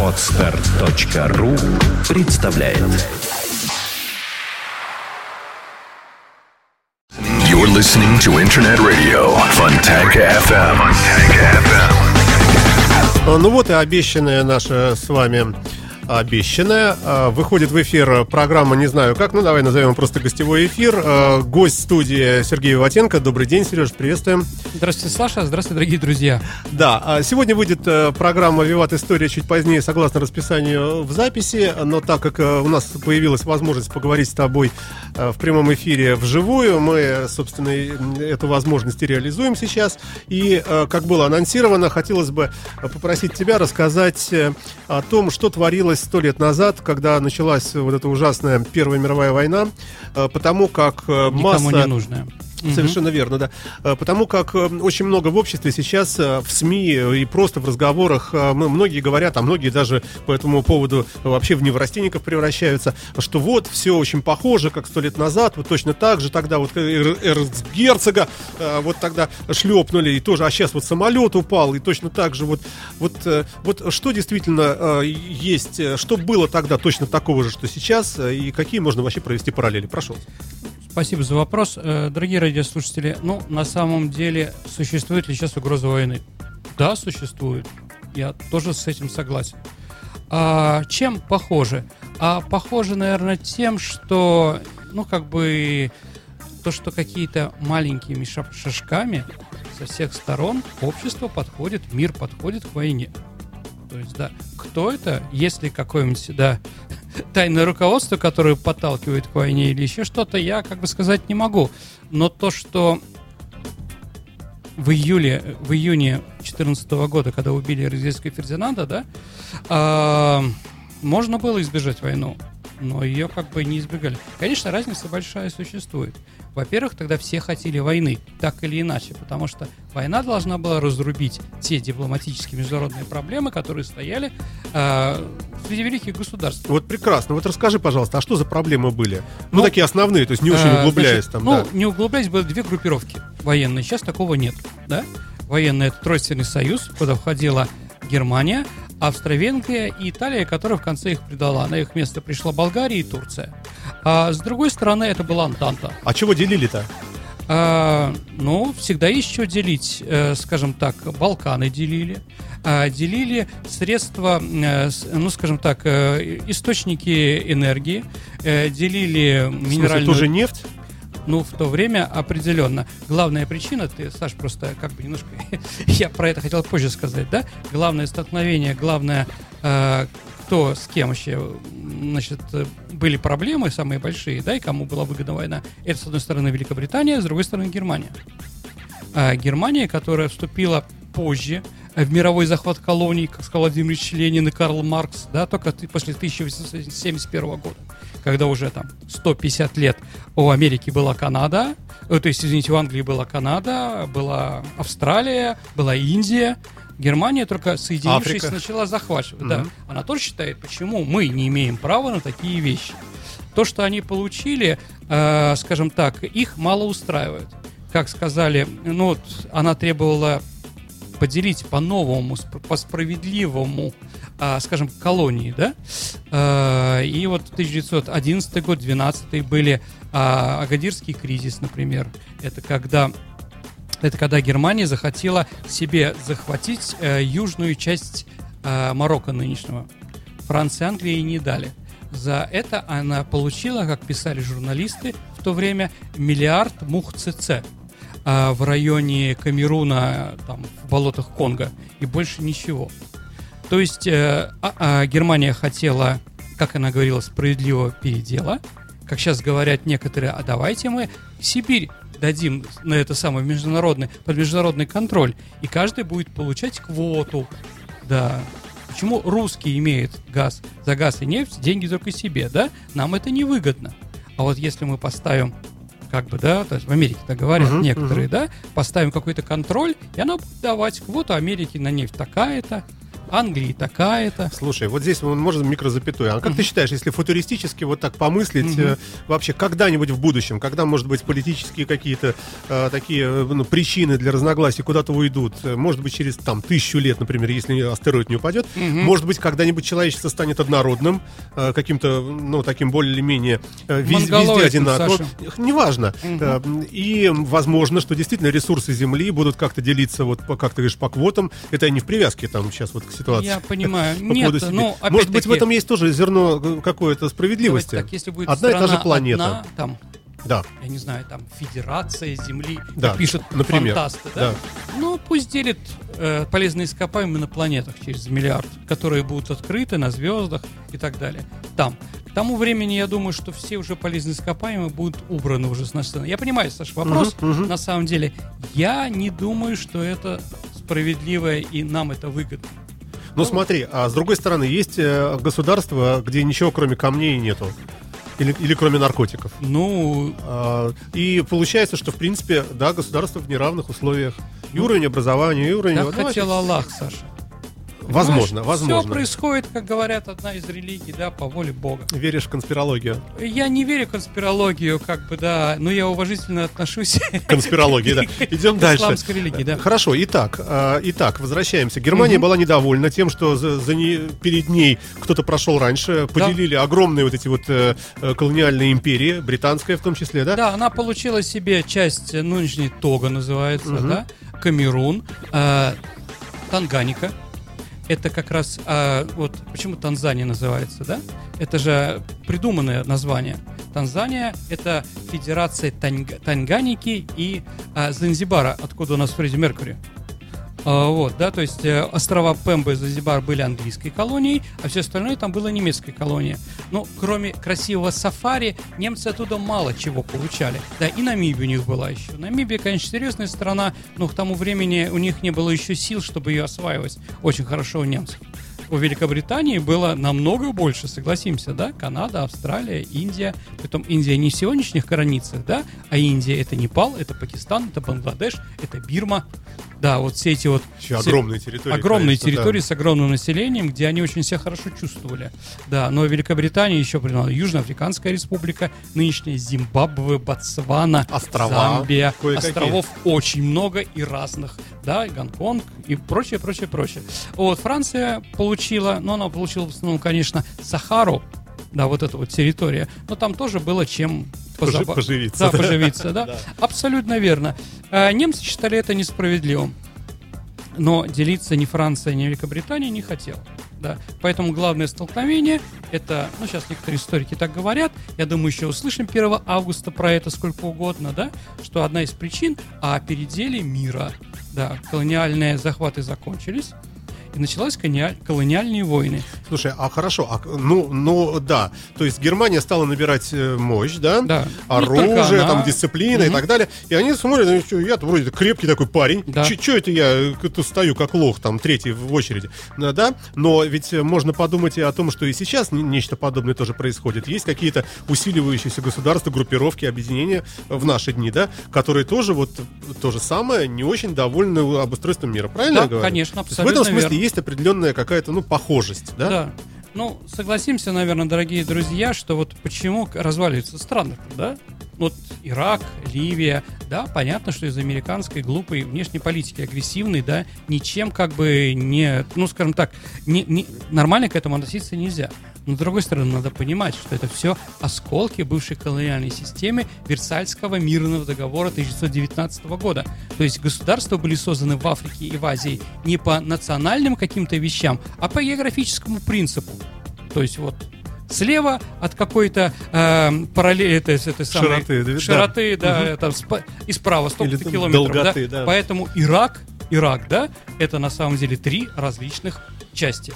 Отстар.ру представляет You're listening to Internet Radio Fontanka FM. Ну вот и обещанная наша с вами обещанная. Выходит в эфир программа, не знаю как, ну давай назовем просто гостевой эфир. А, гость студии Сергей Ватенко. Добрый день, Сереж, приветствуем. Здравствуйте, Саша. Здравствуйте, дорогие друзья. Да, а сегодня выйдет э, программа «Виват История» чуть позднее, согласно расписанию в записи, но так как э, у нас появилась возможность поговорить с тобой э, в прямом эфире вживую, мы, собственно, эту возможность и реализуем сейчас. И, как было анонсировано, хотелось бы попросить тебя рассказать о том, что творилось случилось сто лет назад, когда началась вот эта ужасная Первая мировая война, э, потому как э, масса... Никому не нужная. Совершенно верно, да. Э, потому как э, очень много в обществе сейчас, э, в СМИ и просто в разговорах, многие говорят, а многие даже по этому поводу вообще в неврастенников превращаются, что вот все очень похоже, как сто лет назад, вот точно так же, тогда вот эрцгерцога вот тогда шлепнули, и тоже, а сейчас вот самолет упал, и точно так же вот, вот, вот что действительно есть, что было тогда точно такого же, что сейчас, и какие можно вообще провести параллели? Прошу. Спасибо за вопрос. Э, дорогие радиослушатели, ну, на самом деле, существует ли сейчас угроза войны? Да, существует. Я тоже с этим согласен. А, чем похоже? А похоже, наверное, тем, что, ну, как бы, то, что какие-то маленькими шажками со всех сторон общество подходит, мир подходит к войне. То есть, да, кто это, если какой-нибудь, да, тайное руководство, которое подталкивает к войне или еще что-то, я как бы сказать не могу. Но то, что в июле, в июне 2014 года, когда убили Розельского Фердинанда, да, э, можно было избежать войну, но ее как бы не избегали. Конечно, разница большая существует. Во-первых, тогда все хотели войны, так или иначе, потому что война должна была разрубить те дипломатические международные проблемы, которые стояли э, среди великих государств. Вот прекрасно. Вот расскажи, пожалуйста, а что за проблемы были? Ну, ну такие основные, то есть не очень э, углубляясь значит, там. Ну, да. не углубляясь, было две группировки военные. Сейчас такого нет, да? Военный это Тройственный союз, куда входила Германия, Австро-Венгрия и Италия, которая в конце их предала. На их место пришла Болгария и Турция. А с другой стороны, это была Антанта. А чего делили-то? А, ну, всегда есть что делить. Э, скажем так, Балканы делили. А, делили средства, э, ну, скажем так, э, источники энергии. Делили минеральную... тоже нефть? Ну, в то время определенно. Главная причина, ты, Саш, просто как бы немножко, я про это хотел позже сказать, да? Главное столкновение, главное, э, кто с кем вообще, значит, были проблемы самые большие, да, и кому была выгодна война. Это, с одной стороны, Великобритания, с другой стороны, Германия. А Германия, которая вступила позже в мировой захват колоний, как сказал Владимир Ленин и Карл Маркс, да, только после 1871 года когда уже там 150 лет у Америки была Канада, э, то есть, извините, у Англии была Канада, была Австралия, была Индия, Германия только соединившись Африка. начала захватывать. Угу. Да. Она тоже считает, почему мы не имеем права на такие вещи. То, что они получили, э, скажем так, их мало устраивает. Как сказали, ну вот она требовала поделить по-новому, по справедливому скажем, колонии, да, а, и вот 1911 год, 12 были а, Агадирский кризис, например, это когда это когда Германия захотела себе захватить э, южную часть Марокко нынешнего. Франция и Англия ей не дали. За это она получила, как писали журналисты в то время, миллиард мух ЦЦ в районе Камеруна, там, в болотах Конго, и больше ничего. То есть э, а, а, Германия хотела, как она говорила, справедливого передела. Как сейчас говорят некоторые, а давайте мы Сибирь дадим на это самое международный, под международный контроль, и каждый будет получать квоту. Да. Почему русские имеют газ за газ и нефть, деньги только себе, да? Нам это невыгодно. А вот если мы поставим как бы, да, то есть в Америке так говорят uh-huh, некоторые, uh-huh. да, поставим какой-то контроль, и она будет давать квоту Америки на нефть такая-то, Англии такая-то. Слушай, вот здесь мы можем микрозапятую. А как Мгм. ты считаешь, если футуристически вот так помыслить, Мгм. э, вообще когда-нибудь в будущем, когда, может быть, политические какие-то э, такие э, ну, причины для разногласий куда-то уйдут, э, может быть, через там тысячу лет, например, если астероид не упадет, Мгм. может быть, когда-нибудь человечество станет однородным, э, каким-то, ну, таким более-менее э, вез- везде одинаковым. Неважно. Мгм. Э, И возможно, что действительно ресурсы Земли будут как-то делиться, вот, по- как ты говоришь, по квотам. Это не в привязке там сейчас вот к ситуации. Я понимаю. по Нет, ну, Может быть, в этом есть тоже зерно э, давайте справедливости. так, если будет Одна и та же планета. одна, там, Да, я не знаю, там, Федерация Земли, Да, пишут например, фантасты, да? да. Ну, пусть делит э, полезные ископаемые на планетах через миллиард, которые будут открыты на звездах и так далее. Там. К тому времени, я думаю, что все уже полезные ископаемые будут убраны уже с нашей страны. Я понимаю, Саша, вопрос. Мгм, мгм. На самом деле, я не думаю, что это справедливо и нам это выгодно. Ну смотри, а с другой стороны, есть э, государства, где ничего кроме камней нету. Или, или кроме наркотиков. Ну, А, И получается, что в принципе, да, государство в неравных условиях. И уровень образования, и уровень... так ну, хотел Аллах, Саша. Возможно, возможно. Все происходит, как говорят, одна из религий, да, по воле Бога. Веришь в конспирологию? Я не верю в конспирологию, как бы, да, но я уважительно отношусь Конспирологии, да. Идем к дальше. исламской религии, да. Хорошо, итак, а, итак, возвращаемся. Германия Мгм. была недовольна тем, что за, за не- перед ней кто-то прошел раньше, поделили огромные вот эти вот э, э, колониальные империи, британская в том числе, да? Да, она получила себе часть э, нынешней Тога называется, Мгм. да, Камерун, э, Танганика. Это как раз, э, вот почему Танзания называется, да? Это же придуманное название. Танзания — это федерация Таньга- Танганики и э, Занзибара, откуда у нас Фредди Меркьюри. А, Вот, да, то есть э, острова Пемба и Занзибар были английской колонией, а все остальное там было немецкой колонией. Но кроме красивого сафари, немцы оттуда мало чего получали. Да, и Намибия у них была еще. Намибия, конечно, серьезная страна, но к тому времени у них не было еще сил, чтобы ее осваивать очень хорошо у немцев. У Великобритании было намного больше, согласимся, да? Канада, Австралия, Индия. Притом Индия не в сегодняшних границах, да? А Индия это Непал, это Пакистан, это Бангладеш, это Бирма. Да, вот все эти вот... Еще все- огромные территории. огромные конечно, да. территории с огромным населением, где они очень себя хорошо чувствовали. Да, но Великобритания еще приняла Южноафриканская республика, нынешняя Зимбабве, Ботсвана, Острова Замбия. кое-какие. Островов очень много и разных, да, и Гонконг и прочее, прочее, прочее. Вот, Франция получила, но она получила в основном, конечно, Сахару, да, вот эта вот территория, но там тоже было чем позаба- поживиться. Да, поживиться, да. Абсолютно верно. А, Немцы считали это несправедливым. Но делиться ни Франция, ни Великобритания не хотела. Да. Поэтому главное столкновение это, ну сейчас некоторые историки так говорят, я думаю, еще услышим 1 августа про это сколько угодно, да, что одна из причин о переделе мира. Да, колониальные захваты закончились, и началась колониаль- колониальные войны. Слушай, а хорошо, а, ну, ну, да. То есть Германия стала набирать э, мощь, да? Да. Только Оружие, она. там, дисциплина и Мгм. так далее. И они смотрят, ну, что, я-то вроде крепкий такой парень. Да. Че это я э, тут стою как лох, там, третий в очереди? Ну, Да, но ведь э, можно подумать и о том, что и сейчас не- нечто подобное тоже происходит. Есть какие-то усиливающиеся государства, группировки, объединения в наши дни, да, которые тоже вот то же самое, не очень довольны обустройством мира. Правильно Да, я говорю? конечно, есть В этом абсолютно смысле верно. Есть определенная какая-то, ну, похожесть, да? Да. Ну, согласимся, наверное, дорогие друзья, что вот почему разваливаются страны, да? Вот Ирак, Ливия, да, понятно, что из американской глупой внешней политики, агрессивной, да, ничем как бы не, ну, скажем так, не, не- нормально к этому относиться нельзя. Но, с другой стороны, надо понимать, что это все осколки бывшей колониальной системы Версальского мирного договора 1919 года. То есть государства были созданы в Африке и в Азии не по национальным каким-то вещам, а по географическому принципу. То есть вот слева от какой-то э, параллели, это, это самой- Широты, да, широты, да, Мгм. это спа- и справа столько-то Или там километров, долготы, да? да. Поэтому Ирак, Ирак, да, это на самом деле три различных части.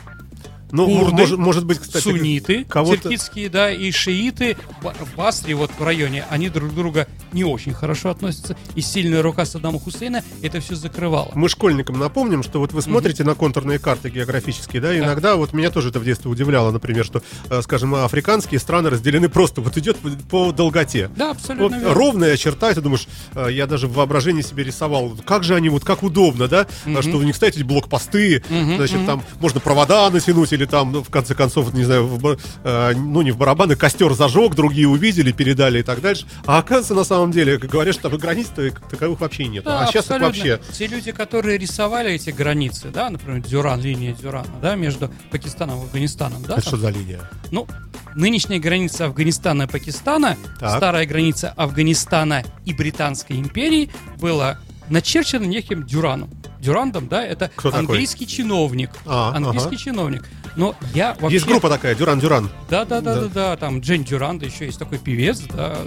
Ну, курды, может, может быть, кстати, сунниты, кого-то- киргизские, да, и шииты в Басре, вот в районе, они друг друга не очень хорошо относятся, и сильная рука Саддама Хусейна это все закрывала. Мы школьникам напомним, что вот вы смотрите на контурные карты географические, да, иногда вот меня тоже это в детстве удивляло, например, что, э, скажем, африканские страны разделены просто, вот идет по, по долготе. Да, Вот абсолютно верно. ровная черта, и ты думаешь, э, я даже в воображении себе рисовал, как же они, вот как удобно, да, а что у них, кстати, эти блокпосты, значит, там можно провода натянуть, или там, ну, в конце концов, не знаю, в э, ну, не в барабаны, костер зажег, другие увидели, передали и так дальше. А оказывается, на самом деле, как говорят, что там границ-то как таковых вообще нет. Да, а сейчас абсолютно. вообще... Те люди, которые рисовали эти границы, да, например, Дюран, линия Дюрана, да, между Пакистаном и Афганистаном, да, Это там, что за линия? ну, нынешняя граница Афганистана и Пакистана, Так. старая граница Афганистана и Британской империи была начерчена неким Дюраном. Дюрандом, да, это Кто такой? английский чиновник. А, английский ага. чиновник. Но я вообще... Есть группа такая, Дюран-Дюран. Да, да, да, Да. да, да, там Джейн Дюранда еще есть такой певец, да,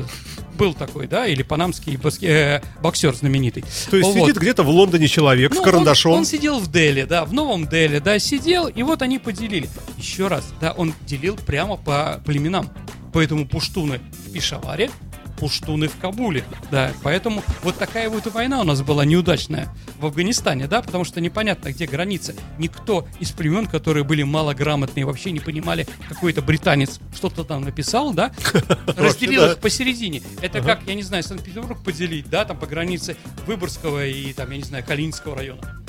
был такой, да, или панамский баске- э, боксер знаменитый. То есть Вот. сидит где-то в Лондоне человек Ну, с он- карандашом. Он, сидел в Дели, да, в Новом Дели, да, сидел, и вот они поделили. Еще раз, да, он делил прямо по племенам. Поэтому пуштуны в Пешаваре, пуштуны в Кабуле, да, поэтому вот такая вот и война у нас была неудачная в Афганистане, да, потому что непонятно, где граница. Никто из племен, которые были малограмотные, вообще не понимали, какой-то британец что-то там написал, да, разделил их посередине. Это как, я не знаю, Санкт-Петербург поделить, да, там по границе Выборгского и, там, я не знаю, Калининского района.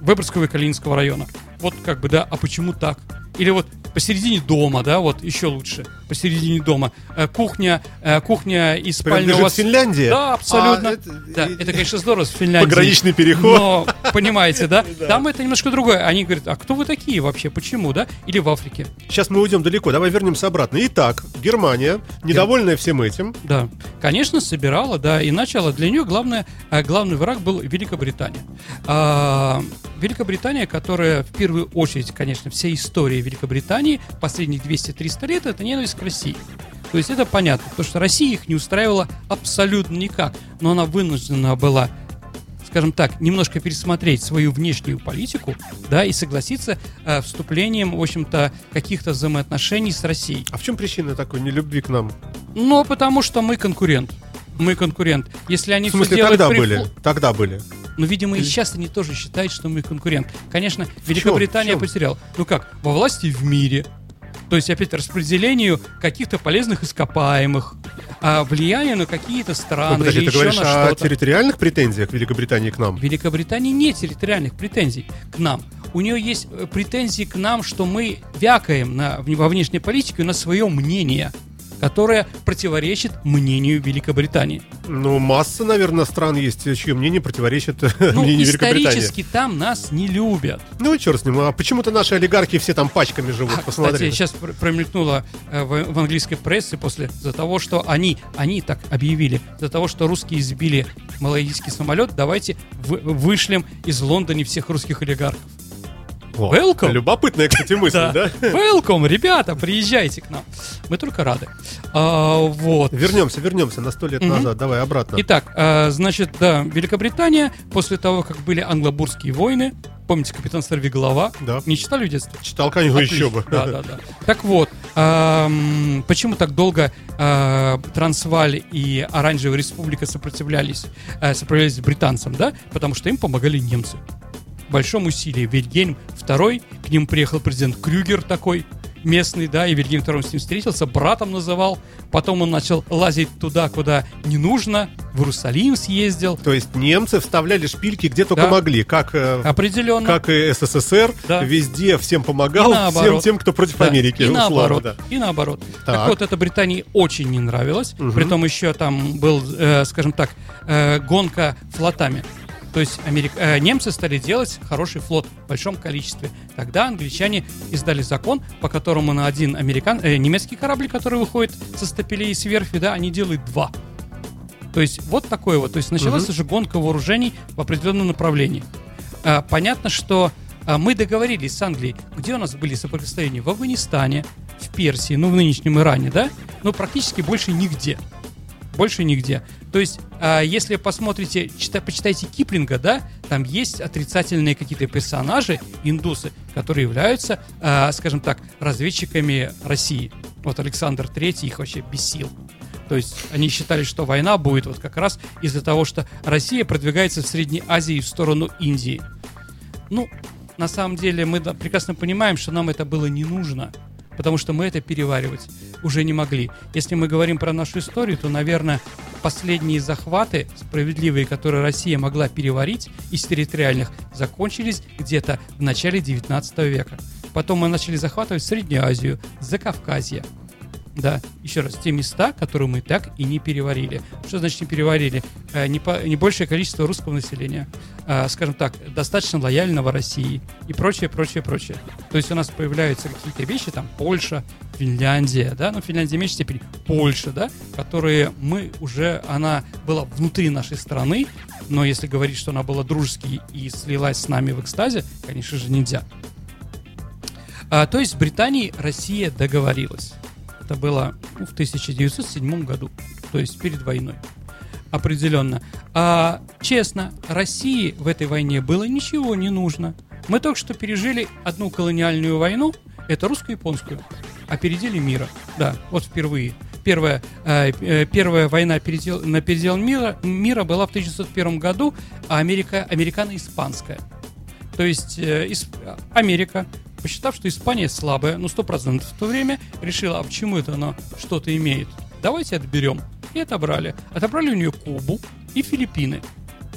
Выборгского и Калининского района. Вот как бы, да, а почему так? Или вот посередине дома, да, вот еще лучше, посередине дома. Э, кухня, э, кухня и спальня у Принадлежит вас... Финляндии? Да, абсолютно. А, это- да, это, конечно, здорово с Финляндией. Пограничный переход. Но, понимаете, да? Там это немножко другое. Они говорят, а кто вы такие вообще? Почему, да? Или в Африке? Сейчас мы уйдем далеко, давай вернемся обратно. Итак, Германия, недовольная всем этим, Да, конечно, собирала, да, и начала. Для нее главное, э, главный враг был Великобритания. А, Великобритания, которая в первую очередь, конечно, вся история Великобритании последних 200-300 лет, это ненависть к России. То есть это понятно, потому что Россия их не устраивала абсолютно никак, но она вынуждена была скажем так, немножко пересмотреть свою внешнюю политику, да, и согласиться э, вступлением, в общем-то, каких-то взаимоотношений с Россией. а в чем причина такой нелюбви к нам? Ну, потому что мы конкурент. Мы конкурент. Если они В смысле, все тогда при были? Тогда были. Ну, видимо, и сейчас они тоже считают, что мы конкурент. Конечно, Великобритания потеряла. Ну как, во власти в мире. То есть, опять, распределению каких-то полезных ископаемых, а влияние на какие-то Ну, страны подожди, или ты еще говоришь на о территориальных претензиях Великобритании к нам? Великобритании нет территориальных претензий к нам. У нее есть э, претензии к нам, что мы вякаем на, во внешней политике на свое мнение, которое противоречит мнению Великобритании. Ну, масса, наверное, стран есть, чье мнение противоречит Ну, мнению Великобритании. исторически там нас не любят. Ну черт с ним. А почему-то наши олигархи все там пачками живут, А, посмотри. Кстати, сейчас пр- промелькнуло э, в, в английской прессе после за того, что они, они так объявили, за того, что русские сбили малайзийский самолет, давайте вы- вышлем из Лондона всех русских олигархов. О, welcome. Любопытная, кстати, мысль, да? Welcome, ребята, приезжайте к нам. Мы только рады. А, вот. Вернемся, вернемся на сто лет назад. Давай обратно. Итак, а, значит, да, Великобритания после того, как были англобурские войны, помните, капитан Сорвиголова? Да. Не читали в детстве? Читал, конечно, Отлично. еще бы. Да, да, да. Так вот, почему так долго а, Трансваль и Оранжевая Республика сопротивлялись, а, сопротивлялись британцам, да? Потому что им помогали немцы. Большом усилии. Вильгельм II, к ним приехал президент Крюгер такой, местный, да, и Вильгельм II с ним встретился, братом называл. Потом он начал лазить туда, куда не нужно, в Иерусалим съездил. То есть немцы вставляли шпильки где только Да. могли, как, э, Определенно. как и СССР, Да. везде всем помогал, всем тем, кто против Да, Америки. И условно, наоборот. да. И наоборот. Так. Так. вот, это Британии очень не нравилось. Притом еще там был, э, скажем так, э, гонка флотами. То есть Америк... э, немцы стали делать хороший флот в большом количестве. Тогда англичане издали закон, по которому на один американ... э, немецкий корабль, который выходит со стапелей и с верфи, да, они делают два. То есть вот такое вот. То есть началась уже гонка вооружений в определенном направлении. А, понятно, что а, мы договорились с Англией, где у нас были соприкосновения в Афганистане, в Персии, ну в нынешнем Иране, да, но практически больше нигде. Больше нигде. То есть, а, если посмотрите, чита, почитайте Киплинга, да, там есть отрицательные какие-то персонажи, индусы, которые являются, а, скажем так, разведчиками России. Вот Александр Третий их вообще бесил. То есть они считали, что война будет вот как раз из-за того, что Россия продвигается в Средней Азии в сторону Индии. Ну, на самом деле мы прекрасно понимаем, что нам это было не нужно, потому что мы это переваривать уже не могли. Если мы говорим про нашу историю, то, наверное, последние захваты справедливые, которые Россия могла переварить из территориальных, закончились где-то в начале 19 века. Потом мы начали захватывать Среднюю Азию, Закавказье, да, еще раз, те места, которые мы так и не переварили. Что значит не переварили? Э, не, по, не большее количество русского населения, э, скажем так, достаточно лояльного России и прочее, прочее, прочее. То есть у нас появляются какие-то вещи, там, Польша, Финляндия, да, ну, Финляндия в меньшей степени, Польша, да, которые мы уже, она была внутри нашей страны, но если говорить, что она была дружеской и слилась с нами в экстазе, конечно же, нельзя. А, то есть с Британией Россия договорилась. Это было в 1907 году, то есть перед войной. Определенно. А честно, России в этой войне было ничего не нужно. Мы только что пережили одну колониальную войну, это русско-японскую, опередили мира. Да, вот впервые. Первая, э, э первая война передел, на передел мира, мира была в 1901 году, а Америка, американо-испанская. То есть э, Америка посчитав, что Испания слабая, ну, сто процентов в то время, решила, а почему это она что-то имеет? Давайте отберем. И отобрали. Отобрали у нее Кубу и Филиппины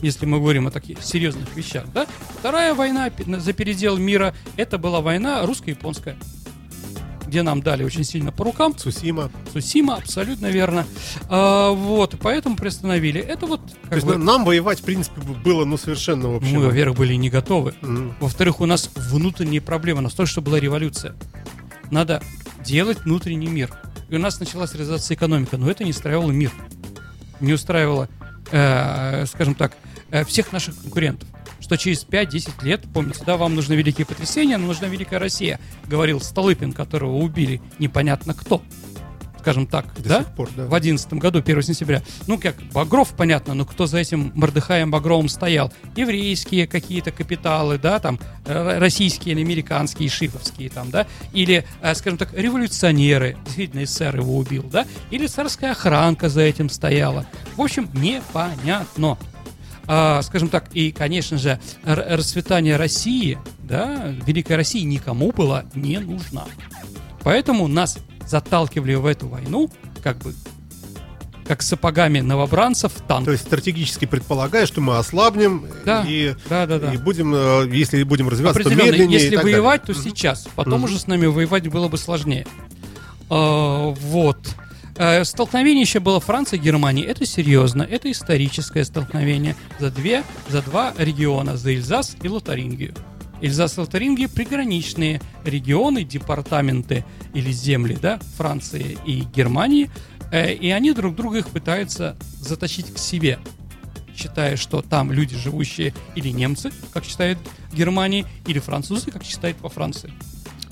если мы говорим о таких серьезных вещах, да? Вторая война за передел мира, это была война русско-японская где нам дали очень сильно по рукам. Сусима. Сусима, абсолютно верно. А, вот, поэтому приостановили. Это вот... То есть бы... нам воевать, в принципе, было, ну, совершенно вообще... Мы, во-первых, были не готовы. Mm. Во-вторых, у нас внутренние проблемы. Настолько, что была революция. Надо делать внутренний мир. И у нас началась реализация экономика, но это не устраивало мир. Не устраивало, э, скажем так, э, всех наших конкурентов что через 5-10 лет, помните, да, вам нужны великие потрясения, но нужна Великая Россия, говорил Столыпин, которого убили непонятно кто скажем так, До да? Пор, да? В одиннадцатом году, 1 сентября. Ну, как, Багров, понятно, но кто за этим Мордыхаем Багровым стоял? Еврейские какие-то капиталы, да, там, э, российские или американские, шифовские там, да? Или, э, скажем так, революционеры, действительно, СССР его убил, да? Или царская охранка за этим стояла. В общем, непонятно скажем так, и, конечно же, расцветание России, да, Великой России никому было не нужна. Поэтому нас заталкивали в эту войну, как бы как сапогами новобранцев в танк. То есть стратегически предполагая, что мы ослабнем да, и, да, да, да. и будем, э, если будем развиваться, то медленнее. Если воевать, далее. то сейчас. Потом mm-hmm. уже с нами воевать было бы сложнее. А, вот. Э, столкновение еще было Франция и Германия. Это серьезно, это историческое столкновение за, две, за два региона, за Эльзас и Лотарингию. Эльзас и Лотарингия приграничные регионы, департаменты или земли да, Франции и Германии, э, и они друг друга их пытаются затащить к себе считая, что там люди, живущие или немцы, как считает Германия, или французы, как считает по Франции.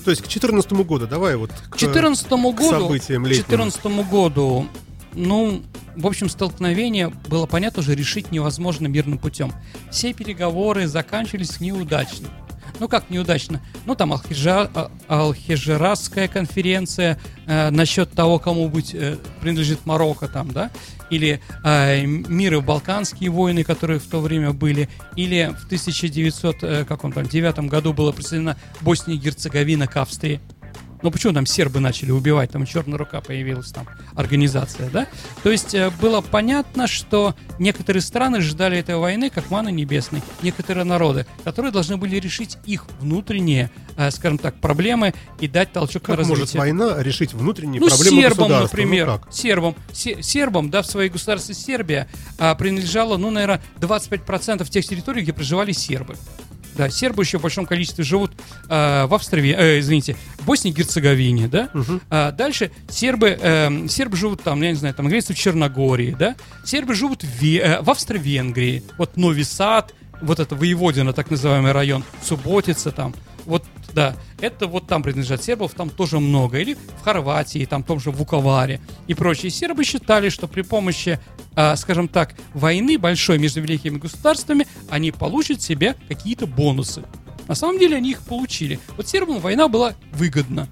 То есть к 2014 году, давай вот к 2014 году, к событиям летним. К 2014 году, ну, в общем, столкновение было понятно уже решить невозможно мирным путем. Все переговоры заканчивались неудачно. Ну как неудачно? Ну там Алхижа, а, Алхижерасская конференция э, насчет того, кому быть э, принадлежит Марокко там, да? Или э, миры Балканские войны, которые в то время были, или в 1909 э, году была присоединена Босния и Герцеговина к Австрии. Ну почему там сербы начали убивать, там черная рука появилась, там организация, да? То есть э, было понятно, что некоторые страны ждали этой войны как маны небесной, некоторые народы, которые должны были решить их внутренние, э, скажем так, проблемы и дать толчок как на развитие. может война решить внутренние ну, проблемы сербам, государства? например, ну, как? сербам, сербам, да, в своей государстве Сербия а, принадлежала, ну, наверное, 25% тех территорий, где проживали сербы. Да, сербы еще в большом количестве живут э, в Австрии, э, извините, в Боснии и Герцеговине, да. Угу. А дальше сербы, э, сербы живут там, я не знаю, там, говорится, в Черногории, да. Сербы живут в, э, в Австро-Венгрии. Вот Нови Сад, вот это Воеводина, так называемый район, Субботица там. Вот Да, это вот там принадлежат сербов, там тоже много. Или в Хорватии, там в том же Вуковаре и прочие. Сербы считали, что при помощи, а, скажем так, войны большой между великими государствами они получат себе какие-то бонусы. На самом деле они их получили. Вот сербам война была выгодна.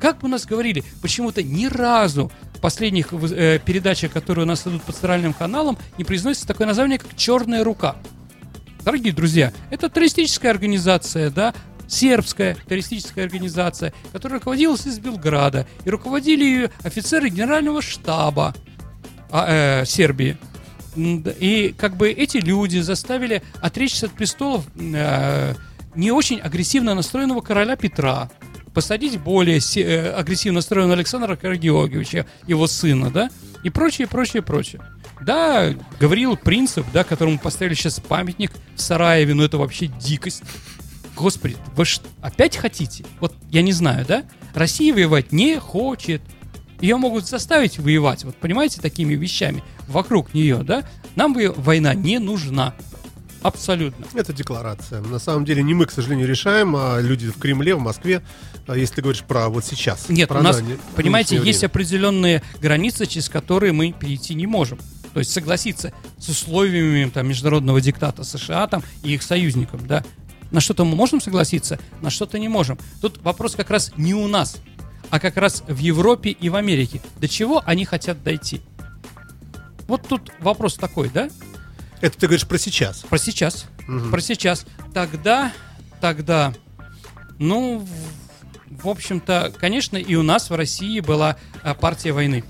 Как бы у нас говорили, почему-то ни разу в последних э, передачах, которые у нас идут по центральным каналам, не произносится такое название, как «Черная рука». Дорогие друзья, это террористическая организация, да, сербская террористическая организация, которая руководилась из Белграда, и руководили ее офицеры генерального штаба а, э, Сербии. И как бы эти люди заставили отречься от престолов э, не очень агрессивно настроенного короля Петра, посадить более э, агрессивно настроенного Александра Карагеоргиевича, его сына, да, и прочее, прочее, прочее. Да, говорил Принцип, да, которому поставили сейчас памятник в Сараеве, но это вообще дикость. Господи, вы что, опять хотите? Вот я не знаю, да? Россия воевать не хочет. Ее могут заставить воевать, вот понимаете, такими вещами вокруг нее, да? Нам война не нужна. Абсолютно. Это декларация. На самом деле не мы, к сожалению, решаем, а люди в Кремле, в Москве, а если ты говоришь про вот сейчас. Нет, про у нас, не, понимаете, есть определенные границы, через которые мы перейти не можем. То есть согласиться с условиями там, международного диктата США там, и их союзникам, да. На что-то мы можем согласиться, на что-то не можем. Тут вопрос как раз не у нас, а как раз в Европе и в Америке. До чего они хотят дойти? Вот тут вопрос такой, да? Это ты говоришь про сейчас? Про сейчас. Угу. Про сейчас. Тогда, тогда, ну, в общем-то, конечно, и у нас в России была а, партия войны.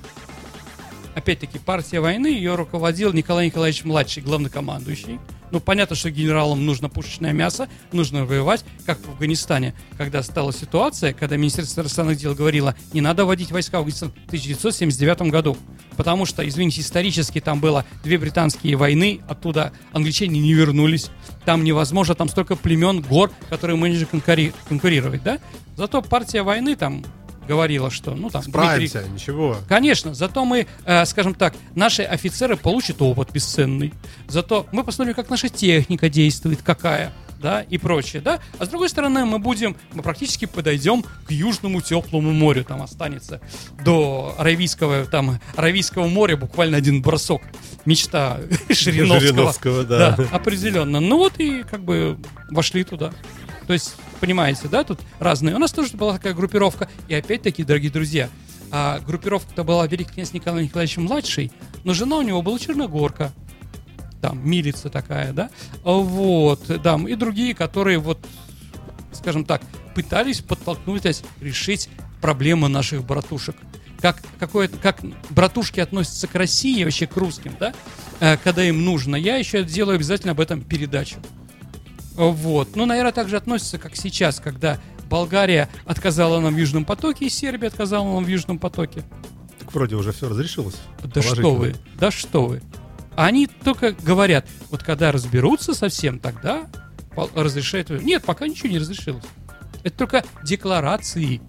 Опять-таки, партия войны, ее руководил Николай Николаевич Младший, главнокомандующий. Ну, понятно, что генералам нужно пушечное мясо, нужно воевать, как в Афганистане, когда стала ситуация, когда Министерство иностранных дел говорило, не надо вводить войска в Афганистан в 1979 году. Потому что, извините, исторически там было две британские войны, оттуда англичане не вернулись. Там невозможно, там столько племен, гор, которые мы можем конкури- конкурировать, да? Зато партия войны там говорила, что ну там справимся, Дмитрий... ничего. Конечно, зато мы, э, скажем так, наши офицеры получат опыт бесценный. Зато мы посмотрим, как наша техника действует, какая да, и прочее, да. А с другой стороны, мы будем, мы практически подойдем к Южному теплому морю, там останется до Аравийского, там, Аравийского моря буквально один бросок. Мечта Шириновского. Шириновского, да. Да, определенно. Ну вот и как бы вошли туда. То есть, понимаете, да, тут разные. У нас тоже была такая группировка. И опять-таки, дорогие друзья, а группировка-то была Великий князь Николай Николаевич младший, но жена у него была Черногорка. Там, милица такая, да? Вот, да, и другие, которые вот, скажем так, пытались подтолкнуть, решить проблемы наших братушек. Как, какое как братушки относятся к России, вообще к русским, да? Э, когда им нужно. Я еще сделаю обязательно об этом передачу. Вот. Ну, наверное, так же относится, как сейчас, когда Болгария отказала нам в Южном потоке, и Сербия отказала нам в Южном потоке. Так вроде уже все разрешилось. Да что вы, да что вы. Они только говорят, вот когда разберутся совсем, тогда разрешают. Нет, пока ничего не разрешилось. Это только декларации.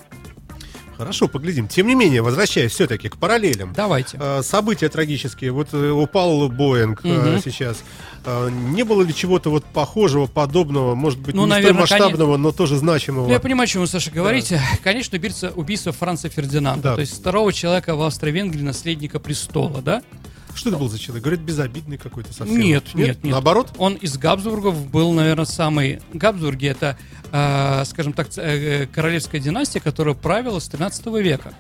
Хорошо, поглядим. Тем не менее, возвращаясь все-таки к параллелям. Давайте. Э, события трагические. Вот э, упал Боинг угу. сейчас. Не было ли чего-то вот похожего, подобного, может быть, ну, не наверное, столь масштабного, конечно... но тоже значимого? Я понимаю, о чем вы, Саша, говорите. Да. Конечно, убийство, убийство Франца Фердинанда. Да. То есть второго человека в Австро-Венгрии, наследника престола, да? Что это был за человек? Говорят, безобидный какой-то совсем. Нет, нет, нет. Наоборот? Он из Габсбургов был, наверное, самый... Габсбурги — это, э, скажем так, э, королевская династия, которая правила с 13 века.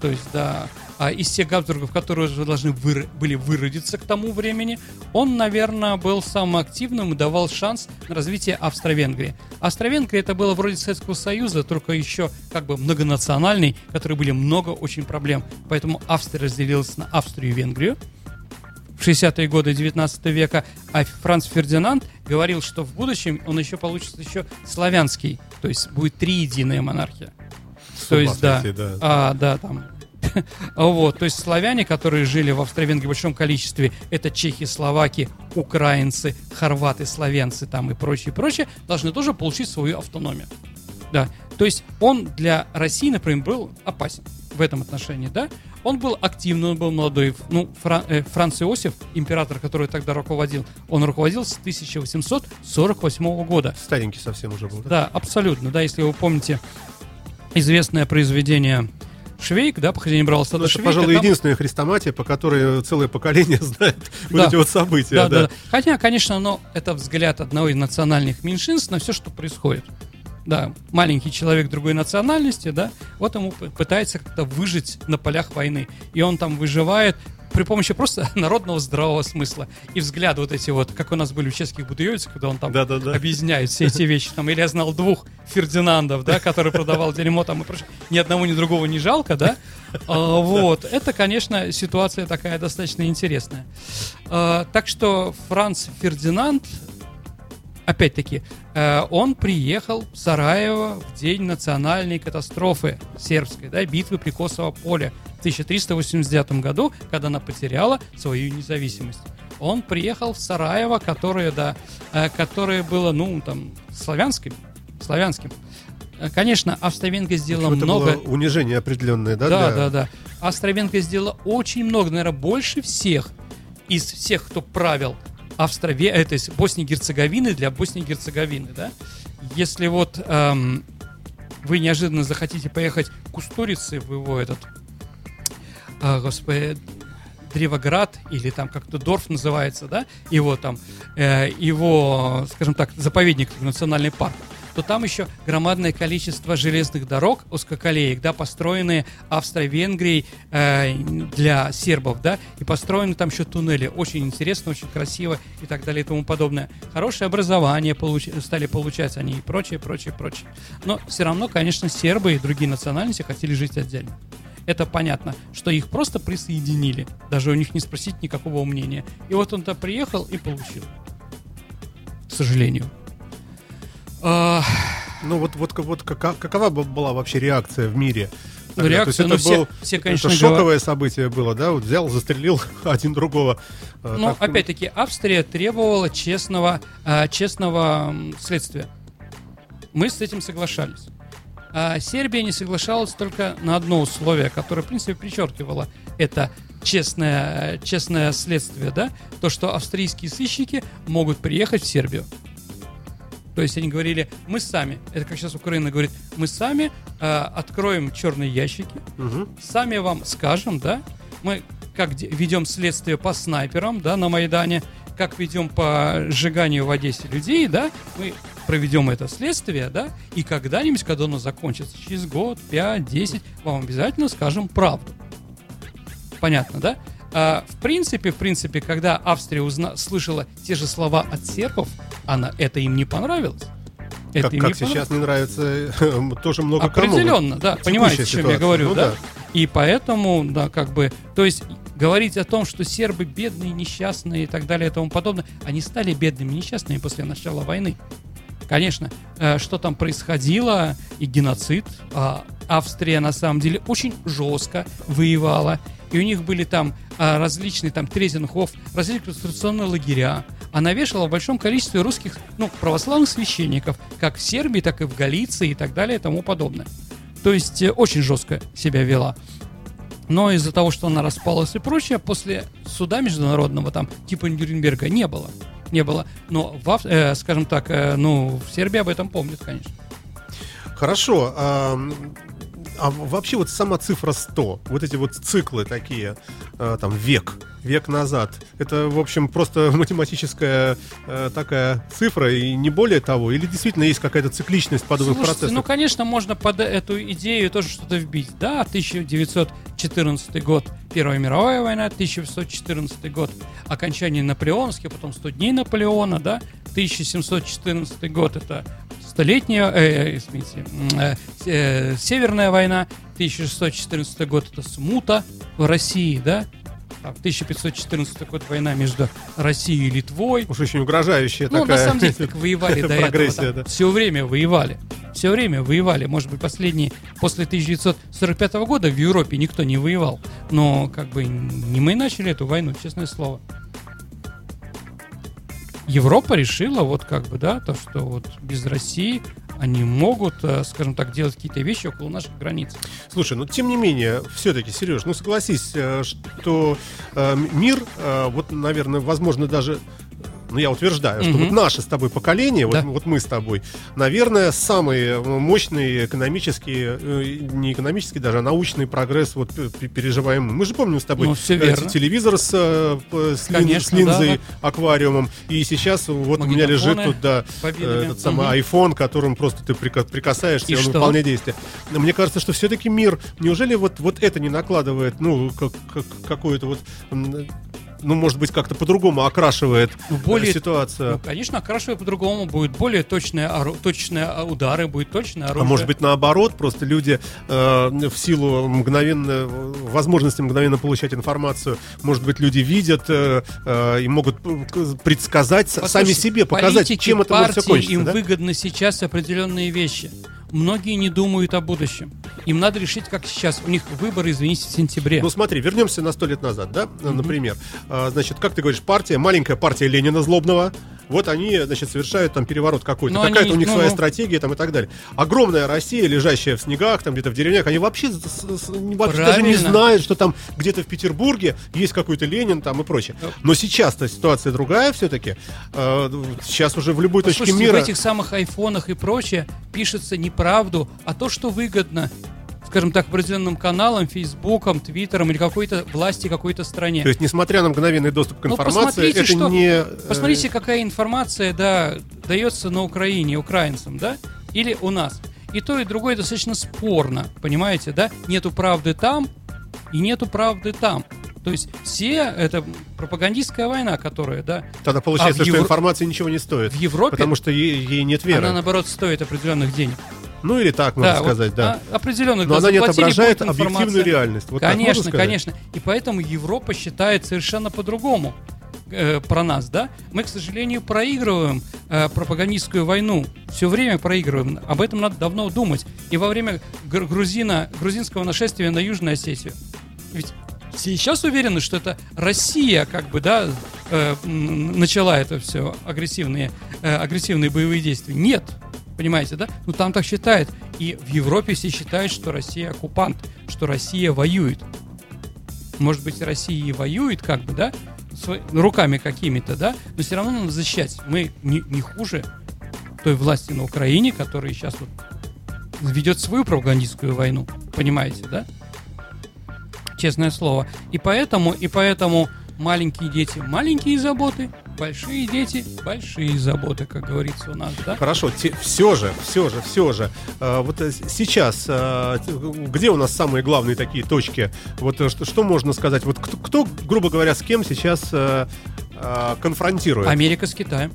То есть, да, а из тех Габсбургов, которые уже должны выр- были выродиться к тому времени, он, наверное, был самым активным и давал шанс на развитие Австро-Венгрии. Австро-Венгрия это было вроде Советского Союза, только еще как бы многонациональный, который были много очень проблем. Поэтому Австрия разделилась на Австрию и Венгрию в 60-е годы 19 века, а Франц Фердинанд говорил, что в будущем он еще получится еще славянский, то есть будет три единая монархия. То есть, да, да. А, да, там вот, то есть славяне, которые жили в Австро-Венгрии в большом количестве, это чехи, словаки, украинцы, хорваты, славянцы там и прочее, прочее, должны тоже получить свою автономию. Да, то есть он для России, например, был опасен. В этом отношении, да, он был активный, он был молодой. Ну, Фран, э, Франц Иосиф, император, который тогда руководил, он руководил с 1848 года. Старенький совсем уже был, да? Да, абсолютно, да, если вы помните известное произведение Швейк, да, похождение брал ну, Это, Швейка, пожалуй, там... единственная хрестоматия, по которой целое поколение знает да. вот эти вот события. Да, да. Да, да. Хотя, конечно, но это взгляд одного из национальных меньшинств на все, что происходит. Да, маленький человек другой национальности, да, вот ему пытается как-то выжить на полях войны. И он там выживает, при помощи просто народного здравого смысла и взгляда вот эти вот, как у нас были в чешских будуевицах, когда он там да, да, да. объясняет все эти вещи. Там, или я знал двух Фердинандов, да, которые продавал дерьмо там и прочее. Ни одного, ни другого не жалко, да. А, вот. Это, конечно, ситуация такая достаточно интересная. А, так что Франц Фердинанд опять-таки, э, он приехал в Сараево в день национальной катастрофы сербской, да, битвы при Косово поле в 1389 году, когда она потеряла свою независимость. Он приехал в Сараево, которое, да, э, которое было, ну, там, славянским, славянским. Э, конечно, Австро-Венгрия сделала общем, много... Это было унижение определенное, да? Да, для... да, да. Австро-Венгрия сделала очень много, наверное, больше всех из всех, кто правил Австрове... Э, то есть Боснии и Герцеговины для Боснии и Герцеговины, да? Если вот эм, вы неожиданно захотите поехать к Устурице в его этот, э, господи, Древоград или там как-то Дорф называется, да, его там, э, его, скажем так, заповедник, национальный парк, то там еще громадное количество железных дорог, узкоколеек, да, построенные Австро-Венгрией э, для сербов, да, и построены там еще туннели. Очень интересно, очень красиво и так далее и тому подобное. Хорошее образование получ... стали получать они и прочее, прочее, прочее. Но все равно, конечно, сербы и другие национальности хотели жить отдельно это понятно, что их просто присоединили, даже у них не спросить никакого мнения. И вот он-то приехал и получил. К сожалению. Ну вот, вот, вот какова, какова была вообще реакция в мире? Ну, реакция, ну, все, был, все, конечно, это шоковое говор... событие было, да? Вот взял, застрелил один другого. А, ну, так... опять-таки, Австрия требовала честного, э, честного следствия. Мы с этим соглашались. А Сербия не соглашалась только на одно условие, которое, в принципе, причеркивало это честное, честное следствие, да? То, что австрийские сыщики могут приехать в Сербию. То есть они говорили, мы сами, это как сейчас Украина говорит, мы сами э, откроем черные ящики, угу. сами вам скажем, да, мы как ведем следствие по снайперам, да, на Майдане, как ведем по сжиганию в Одессе людей, да, мы проведем это следствие, да, и когда-нибудь, когда оно закончится, через год, 5, 10, вам обязательно скажем правду. Понятно, да? А, в принципе, в принципе, когда Австрия узна- слышала те же слова от сербов, она это им не понравилось. Это как, как сейчас не нравится тоже много Определенно, кому. да. Понимаете, о чем я говорю, ну, да? да? И поэтому, да, как бы, то есть говорить о том, что сербы бедные, несчастные и так далее и тому подобное, они стали бедными несчастными после начала войны. Конечно, э, что там происходило, и геноцид. А Австрия, на самом деле, очень жестко воевала. И у них были там а, различные там Трезенхоф, различные концентрационные лагеря. Она вешала в большом количестве русских, ну, православных священников, как в Сербии, так и в Галиции и так далее и тому подобное. То есть э, очень жестко себя вела. Но из-за того, что она распалась и прочее, после суда международного там типа Нюрнберга не было не было. Но, в, э, скажем так, э, ну, в Сербии об этом помнят, конечно. Хорошо. А, вообще вот сама цифра 100, вот эти вот циклы такие, а, там, век, век назад, это, в общем, просто математическая а, такая цифра и не более того? Или действительно есть какая-то цикличность подобных Слушайте, процессов? ну, конечно, можно под эту идею тоже что-то вбить. Да, 1914 год Первая мировая война, 1814 год окончание Наполеоновских, потом 100 дней Наполеона, да, 1714 год это столетняя, э, извините, э, э, Северная война, 1614 год это смута в России, да, а в 1514 год война между Россией и Литвой. Уж очень угрожающая ну, такая. Ну, на самом деле, как воевали до этого. Да. Все время воевали. Все время воевали. Может быть, последние, после 1945 года в Европе никто не воевал. Но, как бы, не мы начали эту войну, честное слово. Европа решила вот как бы, да, то, что вот без России они могут, э, скажем так, делать какие-то вещи около наших границ. Слушай, ну тем не менее, все-таки, Сереж, ну согласись, э, что э, мир, вот, наверное, возможно, даже ну я утверждаю, что вот наше с тобой поколение, Да. вот, вот мы с тобой, наверное, самый мощный экономический, э, не экономический даже, а научный прогресс вот переживаем. мы. Же помним с тобой Ну, всё э, верно. телевизор с, э, с, лин- Конечно, с линзой, да, аквариумом, и сейчас вот у меня лежит тут, да, победами. э, этот самый iPhone, которым просто ты прика- прикасаешься, И и он что? выполняет действие. Но Мне кажется, что все-таки мир, неужели вот, вот это не накладывает, ну, как, как- какую-то вот, ну, может быть, как-то по-другому окрашивает Ну, э, более- ситуацию. Ну, конечно, окрашивая по-другому, будет более точные, точные а, удары, будет точное А оружие. может быть наоборот, просто люди э, в силу мгновенно возможности мгновенно получать информацию, может быть люди видят э, э, и могут э, предсказать с- сами Послушайте, себе, показать, политики, чем это может все партии, кончиться. Им да? выгодны сейчас определенные вещи. Многие не думают о будущем. Им надо решить, как сейчас. У них выборы, извините, в сентябре. Ну смотри, вернемся на сто лет назад, да, например. А, Значит, как ты говоришь, партия, маленькая партия Ленина Злобного, вот они, значит, совершают там переворот какой-то. Какая-то у них ну, своя ну. стратегия там и так далее. Огромная Россия, лежащая в снегах, там где-то в деревнях, они вообще, с- с- не- вообще даже не знают, что там где-то в Петербурге есть какой-то Ленин там и прочее. Ну. Но сейчас-то ситуация другая все-таки. Сейчас уже в любой точке мира... в этих самых айфонах и прочее пишется неправду, а то, что выгодно, скажем так, определенным каналам, фейсбукам, твиттерам или какой-то власти какой-то стране. То есть, несмотря на мгновенный доступ к Ну, информации, это что- не... э, Посмотрите, какая информация, да, дается на Украине украинцам, да, или у нас. И то, и другое достаточно спорно, понимаете, да? Нету правды там, и нету правды там. То есть все, это пропагандистская война, которая, да, Тогда получается, А что Евро- информация ничего не стоит. в Европе, Потому что ей, ей нет веры. она, наоборот, стоит определенных денег. Ну или так можно да, вот, сказать, да. а, определенных, Но она не отображает объективную реальность. Вот конечно, конечно. И поэтому Европа считает совершенно по-другому э, про нас, да? Мы, к сожалению, проигрываем э, пропагандистскую войну. Все время проигрываем. Об этом надо давно думать. И во время гр- грузина, грузинского нашествия на Южную Осетию. Ведь сейчас уверены, что это Россия, как бы, да, э, начала это все агрессивные, э, агрессивные боевые действия. Нет. Понимаете, да? Ну там так считают. И в Европе все считают, что Россия оккупант, что Россия воюет. Может быть, Россия и воюет, как бы, да, сво- руками какими-то, да, но все равно надо защищать. Мы не, не хуже той власти на Украине, которая сейчас вот ведет свою пропагандистскую войну. Понимаете, да? Честное слово. И поэтому, и поэтому маленькие дети маленькие заботы, большие дети большие заботы, как говорится у нас, да? Хорошо, все же, все же, все же. э, вот сейчас, э, где у нас самые главные такие точки? Вот э, что, что можно сказать? Вот кто, кто, грубо говоря, с кем сейчас э, э, конфронтирует? Америка с Китаем.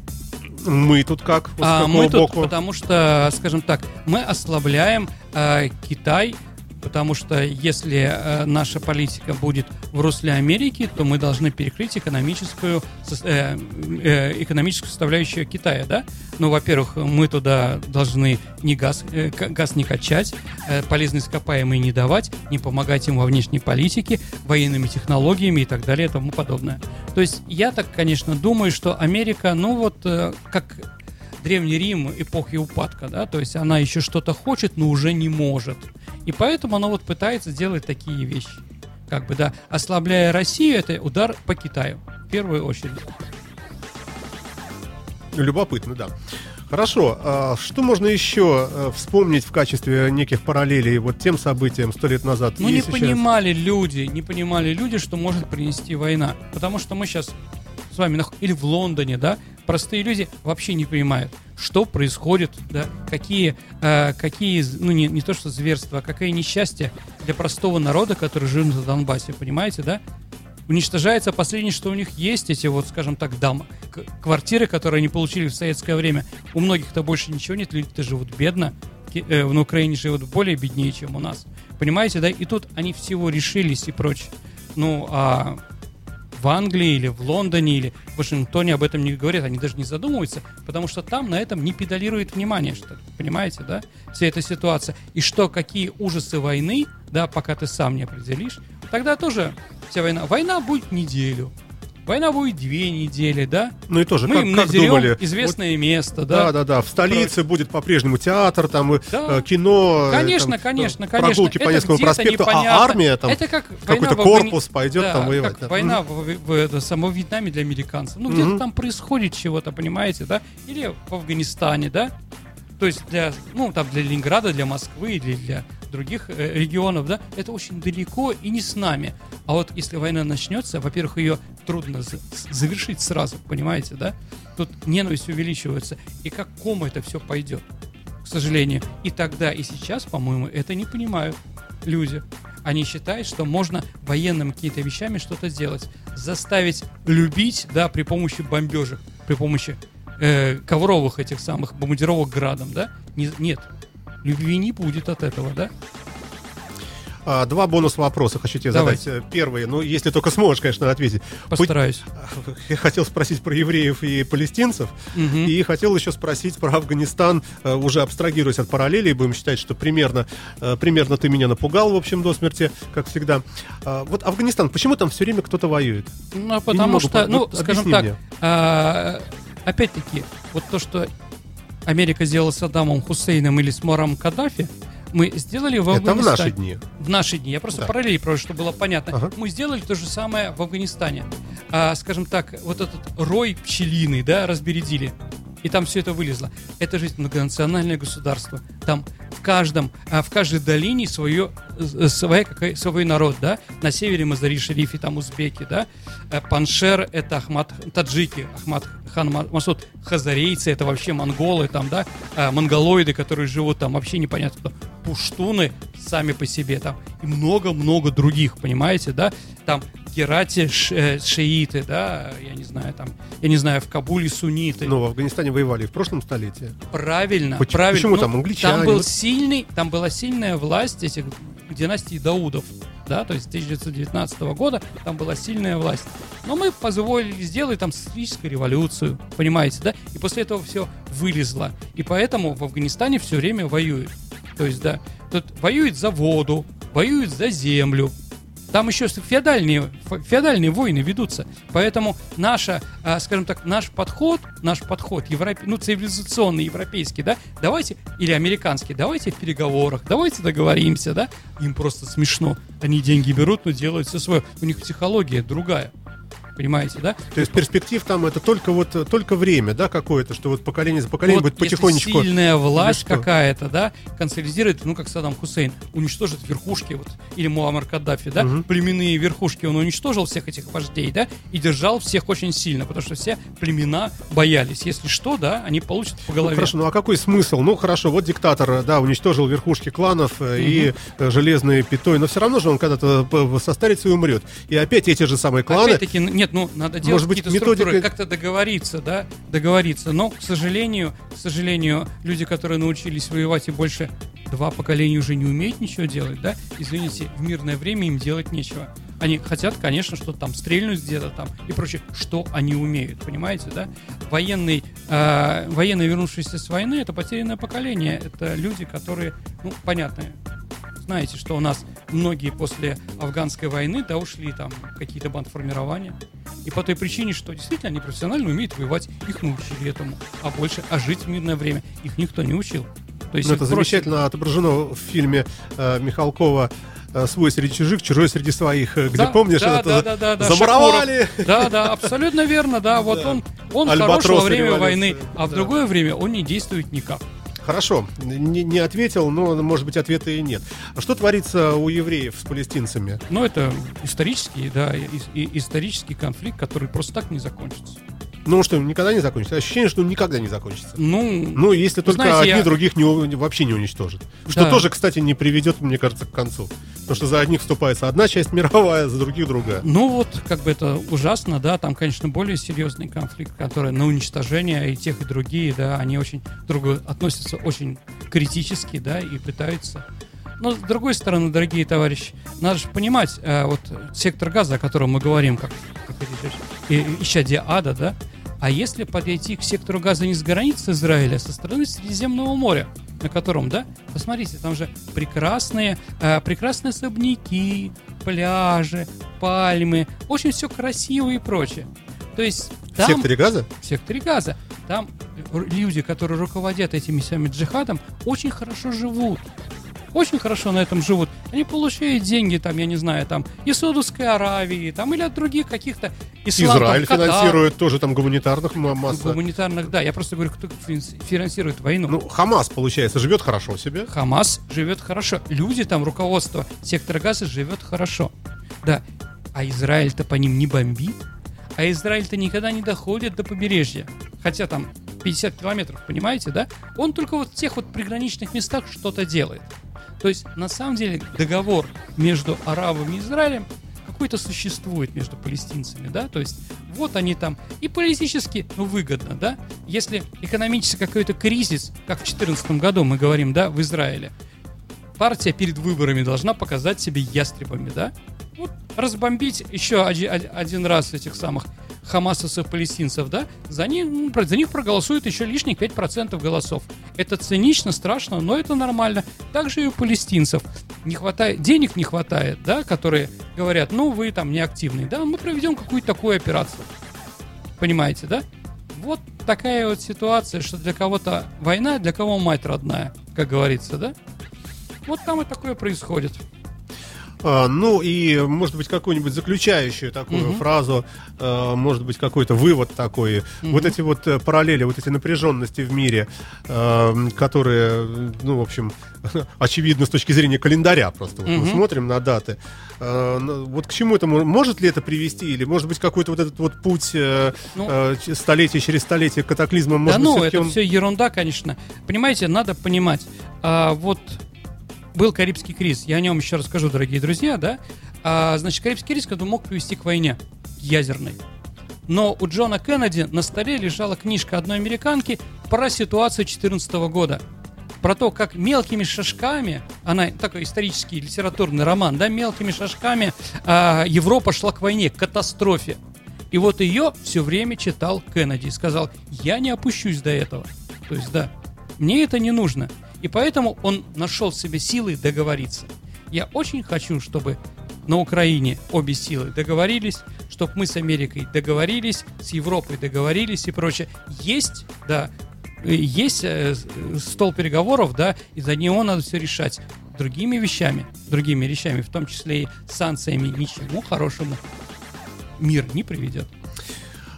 Мы тут как? А мы тут, боку? потому что, скажем так, мы ослабляем э, Китай, потому что если э, наша политика будет в русле Америки, то мы должны перекрыть экономическую, э, э, экономическую составляющую Китая, да? Ну, во-первых, мы туда должны не газ, э, газ не качать, э, полезные ископаемые не давать, не помогать им во внешней политике, военными технологиями и так далее и тому подобное. То есть я так, конечно, думаю, что Америка, ну вот, э, как Древний Рим эпохи упадка, да, то есть она еще что-то хочет, но уже не может. И поэтому она вот пытается делать такие вещи. Как бы, да, ослабляя Россию, это удар по Китаю, в первую очередь. Любопытно, да. Хорошо, а что можно еще э, вспомнить в качестве неких параллелей вот тем событиям сто лет назад? Ну не сейчас? понимали люди, не понимали люди, что может принести война. Потому что мы сейчас вами нах- или в Лондоне, да, простые люди вообще не понимают, что происходит, да, какие, э, какие, ну не, не то что зверства, а какое несчастье для простого народа, который живет на Донбассе, понимаете, да? Уничтожается последнее, что у них есть, эти вот, скажем так, к- квартиры, которые они получили в советское время. У многих-то больше ничего нет, люди-то живут бедно, э, на Украине живут более беднее, чем у нас. Понимаете, да? И тут они всего решились и прочее. Ну, а в Англии или в Лондоне или в Вашингтоне об этом не говорят, они даже не задумываются, потому что там на этом не педалирует внимание, что. Понимаете, да? Вся эта ситуация. И что, какие ужасы войны, да, пока ты сам не определишь, тогда тоже вся война. Война будет неделю. Война будет две недели, да? Ну и тоже, Мы как, им как думали? известное место, Да, да? да, да. В столице будет по-прежнему театр, там и, Да. э, кино, э, Конечно, там, конечно, э, конечно. прогулки по Это Невскому где-то проспекту, а непонятно. армия там это как какой-то война в Афгани- корпус пойдет Да, там воевать. Как да. война в, в- в- это, само Вьетнаме для американцев. Ну, где-то там происходит чего-то, понимаете, да? Или в Афганистане, да? То есть для, ну, там для Ленинграда, для Москвы или для других э, регионов, да, это очень далеко и не с нами. А вот если война начнется, во-первых, ее трудно завершить сразу, понимаете, да? Тут ненависть увеличивается. И как ком это все пойдет, к сожалению. И тогда, и сейчас, по-моему, это не понимают люди. Они считают, что можно военным какими-то вещами что-то сделать. Заставить любить, да, при помощи бомбежек, при помощи э, ковровых этих самых бомбардировок градом, да? Не- нет. Любви не будет от этого, да? А, Два бонус вопроса хочу тебе Давайте. задать. Первый, ну, если только сможешь, конечно, ответить. Постараюсь. Я хотел спросить про евреев и палестинцев, Мгм. и хотел еще спросить про Афганистан, э, уже абстрагируясь от параллелей, будем считать, что примерно, э, примерно ты меня напугал, в общем, до смерти, как всегда. А, Вот Афганистан, почему там все время кто-то воюет? Ну, не потому могу что, понять. ну, Вот скажем так, мне. а, опять-таки, вот то, что Америка сделала с Саддамом Хусейном или с Муаром Каддафи, мы сделали в Это в Афганистане. наши дни. В наши дни. Я просто Да. параллели просто, чтобы было понятно. Ага. Мы сделали то же самое в Афганистане. А, скажем так, вот этот рой пчелиный, да, разбередили. И там все это вылезло. Это же многонациональное государство. Там в каждом, а, в каждой долине свое, э, своя, какая, свой народ, да. На севере Мазари-Шерифе, там узбеки, да. Э, Паншер это Ахмад, таджики, Ахмад хан Ма- Масуд, хазарейцы, это вообще монголы, там, да, а, монголоиды, которые живут там, вообще непонятно кто, пуштуны сами по себе там, и много-много других, понимаете, да, там Герати ш- э, шииты, да, я не знаю, там, я не знаю, в Кабуле сунниты. Ну, в Афганистане воевали в прошлом столетии. Правильно, Поч- правильно. почему Ну, там англичане? Там был Вот- сильный, там была сильная власть этих династий Даудов, да, то есть 1919 года там была сильная власть. Но мы позволили сделать там социалистическую революцию, понимаете, да? И после этого все вылезло. И поэтому в Афганистане все время воюют. То есть, да, тут воюют за воду, воюют за землю, там еще феодальные, фе- феодальные войны ведутся. Поэтому наша, а, скажем так, наш подход, наш подход, европе, ну, цивилизационный, европейский, да, давайте, или американский, давайте в переговорах, давайте договоримся, да, им просто смешно. Они деньги берут, но делают все свое. У них психология другая. Понимаете, да? То есть перспектив там это только вот э, только время, да, какое-то, что вот поколение за поколением Вот будет потихонечку. Сильная власть какая-то, да, консолидирует, ну, как Саддам Хусейн, уничтожит верхушки, вот, или Муаммар Каддафи, да, Мгм. племенные верхушки, он уничтожил всех этих вождей, да, и держал всех очень сильно, потому что все племена боялись. Если что, да, они получат по Ну, голове. хорошо, ну а какой смысл? Ну хорошо, вот диктатор, э, да, уничтожил верхушки кланов э, и э, железные пятой, но все равно же он когда-то п- состарится и умрет. И опять эти же самые кланы. Опять-таки, н- нет, ну, надо делать какие-то структуры, методика- как-то договориться, да, договориться. Но, к сожалению, к сожалению, люди, которые научились воевать и больше два поколения уже не умеют ничего делать, да, извините, в мирное время им делать нечего. Они хотят, конечно, что там стрельнуть где-то там и прочее, что они умеют, понимаете, да? Военный, э, военные, вернувшиеся с войны, это потерянное поколение, это люди, которые, ну, понятно, знаете, что у нас многие после афганской войны, да, ушли там какие-то бандформирования. И по той причине, что действительно они профессионально умеют воевать, их научили этому. А больше, а жить в мирное время их никто не учил. То есть Ну, это проще- замечательно отображено в фильме э, Михалкова э, «Свой среди чужих, чужой среди своих», э, где, Да, помнишь, да, это да, да, да, замуровали. Да, да, абсолютно верно, да. Вот Да. он, он Альбатрос хорош во время революции, войны, а в да. другое время он не действует никак. Хорошо, не, не ответил, но, может быть, ответа и нет. А что творится у евреев с палестинцами? Но это исторический, да, и- и- исторический конфликт, который просто так не закончится. Ну, что, потому не закончится? Ощущение, что он никогда не закончится. Ну, Ну, если только знаете, одни я- других не, вообще не уничтожат. Что Да. тоже, кстати, не приведет, мне кажется, к концу. Потому что за одних вступается одна часть мировая, за других другая. Ну вот, как бы это ужасно, да, там, конечно, более серьезный конфликт, который на уничтожение и тех, и другие, да, они очень друг относятся очень критически, да, и пытаются. Но, с другой стороны, дорогие товарищи, надо же понимать, э, вот сектор газа, о котором мы говорим, как, как исчадие ада, да, а если подойти к сектору газа не с границы Израиля, а со стороны Средиземного моря, на котором, да, посмотрите, там же прекрасные, э, прекрасные особняки, пляжи, пальмы, очень все красиво и прочее. То есть В там, секторе газа? в секторе газа, там люди, которые руководят этими самими джихадом, очень хорошо живут. Очень хорошо на этом живут. Они получают деньги, там, я не знаю, там, из Саудовской Аравии, там, или от других каких-то ислам, там, Израиль Катар, финансирует тоже там гуманитарных ма- масса. гуманитарных, да. Я просто говорю, кто фин- финансирует войну. Ну, Хамас, получается, живет хорошо себе. Хамас живет хорошо. Люди там, руководство сектора газа живет хорошо. Да. А Израиль-то по ним не бомбит. А Израиль-то никогда не доходит до побережья. Хотя там 50 километров, понимаете, да? Он только вот в тех вот приграничных местах что-то делает. То есть, на самом деле, договор между арабами и Израилем какой-то существует между палестинцами, да, то есть вот они там. И политически, ну, выгодно, да, если экономический какой-то кризис, как в 2014 году мы говорим, да, в Израиле, партия перед выборами должна показать себе ястребами, да, вот разбомбить еще один, один раз этих самых хамасовцев палестинцев, да, за них, за них проголосуют еще лишних 5% голосов. Это цинично, страшно, но это нормально. Также и у палестинцев. Не хватает, денег не хватает, да, которые говорят, ну, вы там неактивный, да, мы проведем какую-то такую операцию. Понимаете, да? Вот такая вот ситуация, что для кого-то война, для кого мать родная, как говорится, да? Вот там и такое происходит. А, ну и, может быть, какую-нибудь заключающую такую Мгм. фразу, а, может быть, какой-то вывод такой. Вот эти вот э, параллели, вот эти напряженности в мире, а, которые, ну, в общем, очевидно с точки зрения календаря просто. Вот мы Мгм. смотрим на даты. Ну, вот к чему это мо- может ли это привести? Или, может быть, какой-то вот этот вот путь э, Ну. э, столетие через столетие к катаклизмам, может да быть, ну, это он- все ерунда, конечно. Понимаете, надо понимать. а, вот был Карибский кризис, я о нем еще расскажу, дорогие друзья, да? А, значит, Карибский кризис, когда мог привести к войне ядерной. Но у Джона Кеннеди на столе лежала книжка одной американки про ситуацию 2014 года. Про то, как мелкими шажками, она такой исторический литературный роман, да, мелкими шажками а, Европа шла к войне, к катастрофе. И вот ее все время читал Кеннеди и сказал, я не опущусь до этого. То есть, да, мне это не нужно. И поэтому он нашел в себе силы договориться. Я очень хочу, чтобы на Украине обе силы договорились, чтобы мы с Америкой договорились, с Европой договорились и прочее. Есть, да, э, есть э, с- стол переговоров, да, и за него надо все решать. Другими вещами, другими вещами, в том числе и санкциями, ничему хорошему мир не приведет.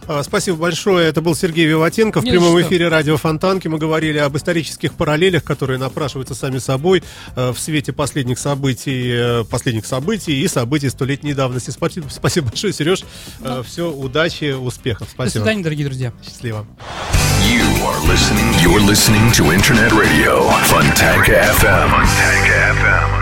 А, Спасибо большое. Это был Сергей Виватенко в Не за прямом что. эфире радио Фонтанки. Мы говорили об исторических параллелях, которые напрашиваются сами собой э, в свете последних событий, э, последних событий и событий столетней давности. Спасибо, спасибо большое, Сереж. Все, удачи, успехов. До Спасибо. свидания, дорогие друзья. Счастливо. You are listening. You're listening to Internet Radio Funtanka FM. Funtanka FM.